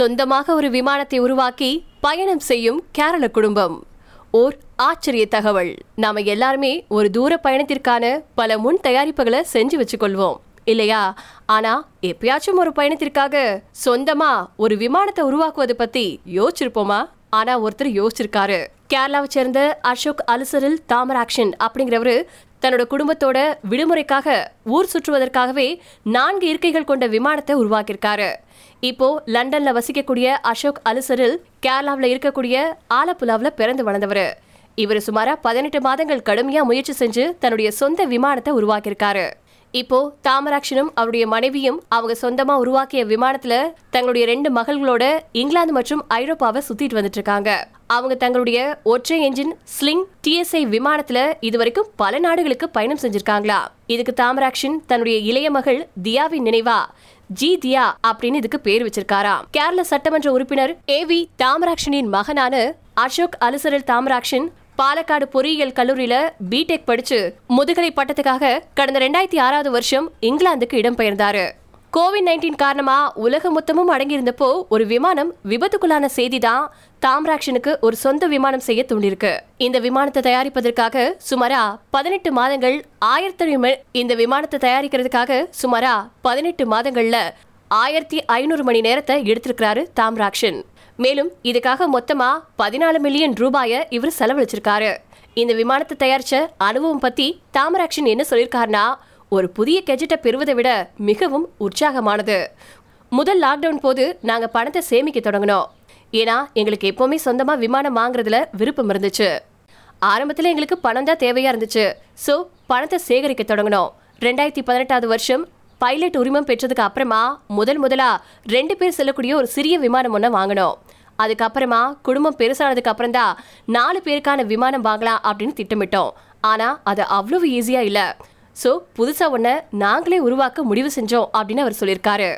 சொந்தமாக ஒரு விமானத்தை உருவாக்கி பயணம் செய்யும் கேரள குடும்பம். ஓர் ஆச்சரிய தகவல். நாம எல்லாருமே ஒரு தூர பயணத்திற்கான பல முன் தயாரிப்புகளை செஞ்சு வச்சுக்கொள்வோம். இல்லையா? ஆனா எப்பயாச்சும் ஒரு பயணத்திற்காக சொந்தமா ஒரு விமானத்தை உருவாக்குவது பத்தி யோசிச்சிருப்போமா? ஆனா ஒருத்தர் யோசிச்சிருக்காரு. கேரளாவை சேர்ந்த அசோக் அலுசரில் தாமராக்ஷன் அப்படிங்கிறவரு தன்னோட குடும்பத்தோட விடுமுறைக்காக ஊர் சுற்றுவதற்காகவே நான்கு இருக்கைகள் கொண்ட விமானத்தை உருவாக்கியிருக்காரு. இப்போ லண்டன்ல வசிக்கக்கூடிய அசோக் அலுசரில் கேரளாவில் இருக்கக்கூடிய ஆலப்புலாவில் பிறந்து வளர்ந்தவர். இவர் சுமாரா பதினெட்டு மாதங்கள் கடுமையா முயற்சி செஞ்சு தன்னுடைய சொந்த விமானத்தை உருவாக்கியிருக்காரு. இப்போ தாமராட்சனும் அவருடைய மனைவியும் அவங்க சொந்தமா உருவாக்கிய விமானத்துல தங்களுடைய ரெண்டு மகள்களோட இங்கிலாந்து மற்றும் ஐரோப்பாவை சுத்திட்டு வந்துட்டு இருக்காங்க. அவங்க தங்களுடைய ஒற்றை என்ஜின் ஸ்லிங் டிஎஸ்ஐ விமானத்துல இதுவரைக்கும் பல நாடுகளுக்கு பயணம் செஞ்சிருக்காங்களா? இதுக்கு தாமராக்ஷன் தன்னுடைய இளைய மகள் தியாவின் நினைவா ஜி தியா அப்படின்னு இதுக்கு பேர் வச்சிருக்காராம் கேரள சட்டமன்ற உறுப்பினர் ஏ வி தாமராக்ஷனின் மகனான அசோக் அலுசரல் தாமராக்ஷன் பாலக்காடு பொறியியல் கல்லூரியில பிடெக் படிச்சு முதுகலை பட்டத்துக்காக கடந்த ரெண்டாயிரத்தி ஆறாவது வருஷம் இங்கிலாந்துக்கு இடம்பெயர்ந்தாரு. கோவிட் நைன்டீன் காரணமா உலகம் மொத்தமும் அடங்கியிருந்தப்போ ஒரு விமானம் விபத்துக்குள்ளான செய்தி தான் தாம்ராக்ஷனுக்கு ஒரு சொந்த விமானம் செய்ய தூண்டிருக்கு இந்த விமானத்தை தயாரிப்பதற்காக சுமாரா பதினெட்டு மாதங்கள் ஆயிரத்தி இந்த விமானத்தை தயாரிக்கிறதுக்காக சுமாரா பதினெட்டு மாதங்கள்ல ஆயிரத்தி ஐநூறு மணி நேரத்தை எடுத்திருக்கிறாரு தாம்ராக்ஷன். மேலும் இதுக்காக மொத்தமா பதினாலு மில்லியன் ரூபாயை இவர் செலவழிச்சிருக்காரு. இந்த விமானத்தை தயாரிச்ச அனுபவம் பத்தி தாமராக்ஷன் என்ன சொல்லியிருக்காருன்னா ஒரு புதிய கெஜெட்டை பெறுவதை விட மிகவும் உற்சாகமானது. முதல் லாக்டவுன் போது நாங்கள் பணத்தை சேமிக்க தொடங்கினோம். ஏன்னா எங்களுக்கு எப்போவுமே சொந்தமாக விமானம் வாங்குறதுல விருப்பம் இருந்துச்சு. ஆரம்பத்தில் எங்களுக்கு பணம் தான் தேவையாக இருந்துச்சு. ஸோ பணத்தை சேகரிக்க தொடங்கினோம். ரெண்டாயிரத்தி பதினெட்டாவது வருஷம் பைலட் உரிமம் பெற்றதுக்கு அப்புறமா முதல் முதலாக ரெண்டு பேர் செல்லக்கூடிய ஒரு சிறிய விமானம் ஒன்று வாங்கினோம். அதுக்கப்புறமா குடும்பம் பெருசானதுக்கு அப்புறம் தான் நாலு பேருக்கான விமானம் வாங்கலாம் அப்படின்னு திட்டமிட்டோம். ஆனால் அது அவ்வளவு ஈஸியாக இல்லை. ஸோ புதுசா ஒன்றை நாங்களே உருவாக்க முடிவு செஞ்சோம் அப்படின்னு அவர் சொல்லியிருக்காரு.